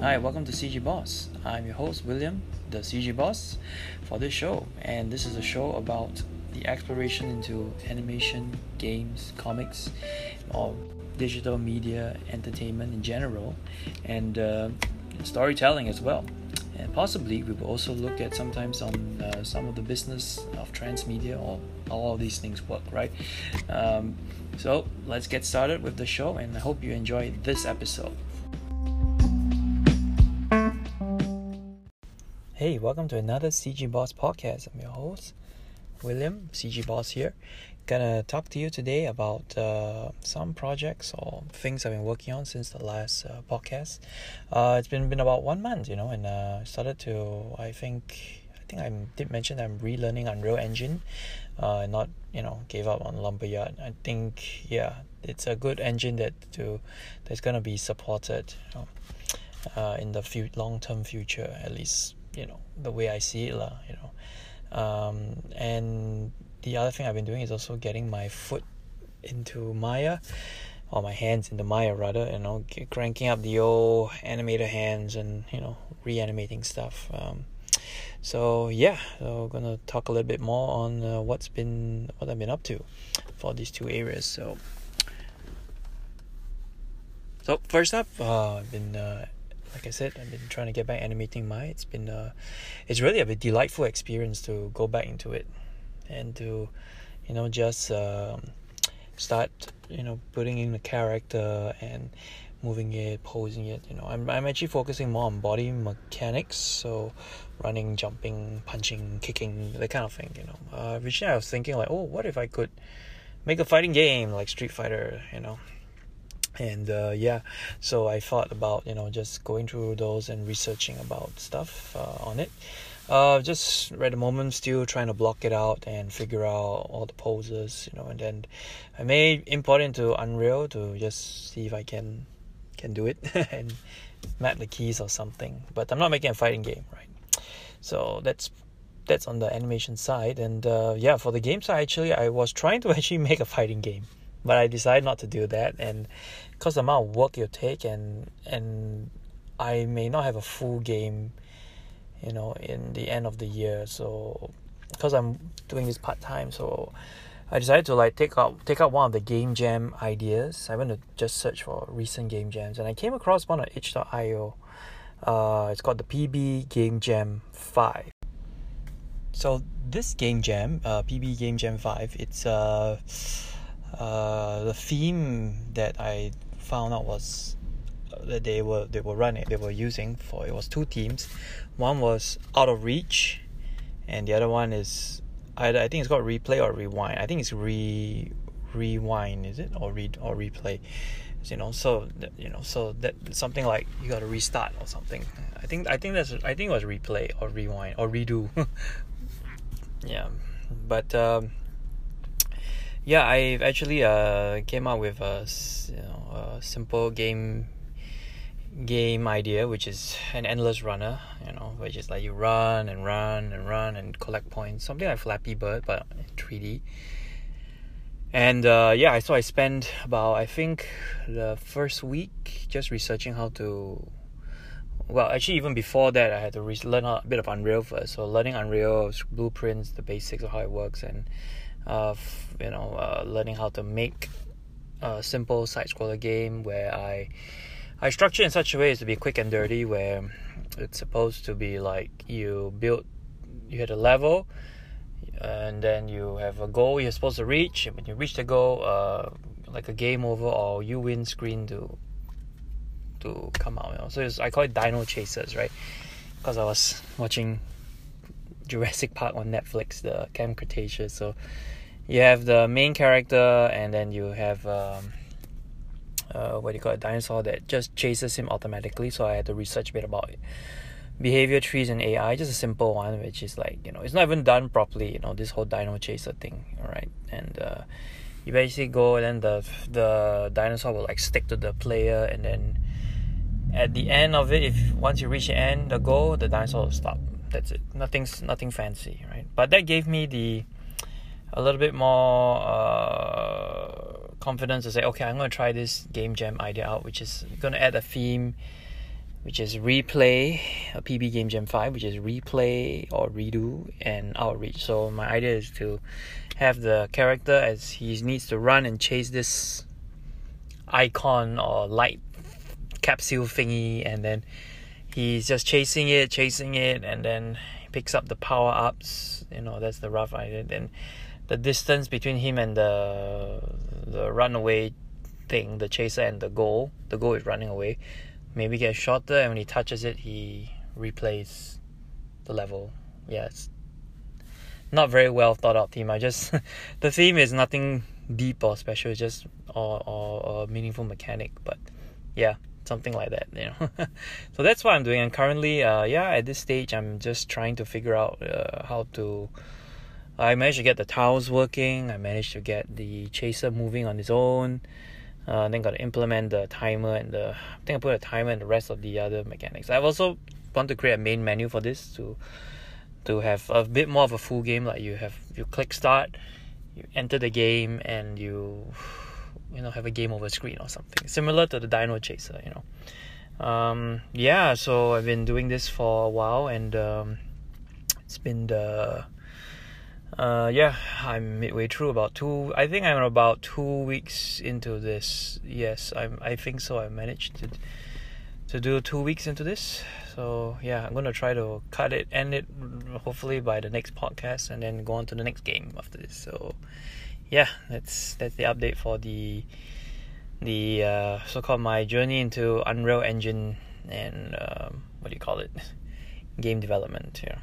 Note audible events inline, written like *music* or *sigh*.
Hi, welcome to CG Boss. I'm your host, William, the CG Boss, for this show. And this is a show about the exploration into animation, games, comics, or digital media, entertainment in general, and uh, storytelling as well. And possibly we will also look at sometimes on uh, some of the business of transmedia or how all of these things work, right? Um, so let's get started with the show, and I hope you enjoy this episode. Hey, welcome to another CG Boss podcast. I'm your host, William, CG Boss here. Gonna talk to you today about uh, some projects or things I've been working on since the last uh, podcast. Uh, it's been been about one month, you know, and uh, started to I think I think I did mention I'm relearning Unreal Engine, uh, not you know gave up on Lumberyard. I think yeah, it's a good engine that to that's gonna be supported. You know, uh, in the few long term future, at least you know the way I see it lah you know. Um, and the other thing I've been doing is also getting my foot into Maya or my hands into Maya rather you know cranking up the old animator hands and you know reanimating stuff. Um, so yeah so we're gonna talk a little bit more on uh, what's been what I've been up to for these two areas. So so first up uh, I've been uh, like I said, I've been trying to get back animating Maya. It's been uh, it's really a delightful experience to go back into it, and to, you know, just um, start, you know, putting in the character and moving it, posing it. You know, I'm I'm actually focusing more on body mechanics, so running, jumping, punching, kicking, that kind of thing. You know, uh, originally I was thinking like, oh, what if I could make a fighting game like Street Fighter? You know and uh, yeah so i thought about you know just going through those and researching about stuff uh, on it. Uh, just at the moment still trying to block it out and figure out all the poses you know and then i may import into unreal to just see if i can can do it *laughs* and map the keys or something. But i'm not making a fighting game right? So that's that's on the animation side. And uh, yeah for the game side actually i was trying to *laughs* actually make a fighting game but I decided not to do that and because the amount of work you take and and I may not have a full game you know in the end of the year so because I'm doing this part time so I decided to like take out take out one of the game jam ideas. I went to just search for recent game jams and I came across one on itch.io uh, it's called the PB Game Jam 5 so this game jam uh, PB Game Jam 5 it's uh uh, the theme that I found out was uh, that they were they were running they were using for it was two teams. One was out of reach, and the other one is either I think it's called replay or rewind. I think it's re rewind is it? Or read or replay. You know so you know so that something like you got to restart or something. I think i think that's i think it was replay or rewind or redo. *laughs* Yeah. But um yeah, I've actually uh came up with a you know a simple game game idea, which is an endless runner. You know, which is like you run and run and run and collect points, something like Flappy Bird but 3D. And uh, yeah, so I spent about I think the first week just researching how to. Well, actually, even before that, I had to re- learn a bit of Unreal first. So learning Unreal blueprints, the basics of how it works, and of you know uh, learning how to make a simple side scroller game where I I structure in such a way as to be quick and dirty where it's supposed to be like you build you hit a level and then you have a goal you're supposed to reach. And when you reach the goal uh, like a game over or you win screen to to come out you know. So I call it Dino Chasers right? Because I was watching Jurassic Park on Netflix the Camp Cretaceous. So you have the main character and then you have um, uh, what do you call it dinosaur that just chases him automatically. So i had to research a bit about it behavior trees and ai just a simple one which is like you know it's not even done properly you know this whole dino chaser thing all right and uh, you basically go and then the the dinosaur will like stick to the player and then at the end of it if once you reach the end the goal the dinosaur will stop that's it nothing's nothing fancy right but that gave me the a little bit more uh, confidence to say, okay, I'm going to try this game jam idea out, which is going to add a theme which is replay a PB Game Jam 5, which is replay or redo and outreach. So my idea is to have the character as he needs to run and chase this icon or light capsule thingy and then he's just chasing it, chasing it and then he picks up the power ups. You know, that's the rough idea. Then the distance between him and the the runaway thing, the chaser and the goal, the goal is running away maybe get shorter and when he touches it he replays the level yeah it's not very well thought out theme i just *laughs* the theme is nothing deep or special just or, or, or meaningful mechanic but yeah something like that you know *laughs* so that's what i'm doing and currently uh yeah at this stage i'm just trying to figure out uh, how to i managed to get the tiles working i managed to get the chaser moving on its own uh, then got to implement the timer and the I think I put a timer and the rest of the other mechanics. I've also want to create a main menu for this to to have a bit more of a full game. Like you have you click start, you enter the game, and you you know have a game over screen or something similar to the Dino Chaser. You know, um, yeah. So I've been doing this for a while, and um, it's been the uh, yeah, I'm midway through about two. I think I'm about two weeks into this. Yes, I'm. I think so. I managed to to do two weeks into this. So yeah, I'm gonna try to cut it, end it, hopefully by the next podcast, and then go on to the next game after this. So yeah, that's that's the update for the the uh, so-called my journey into Unreal Engine and um, what do you call it, game development. Yeah.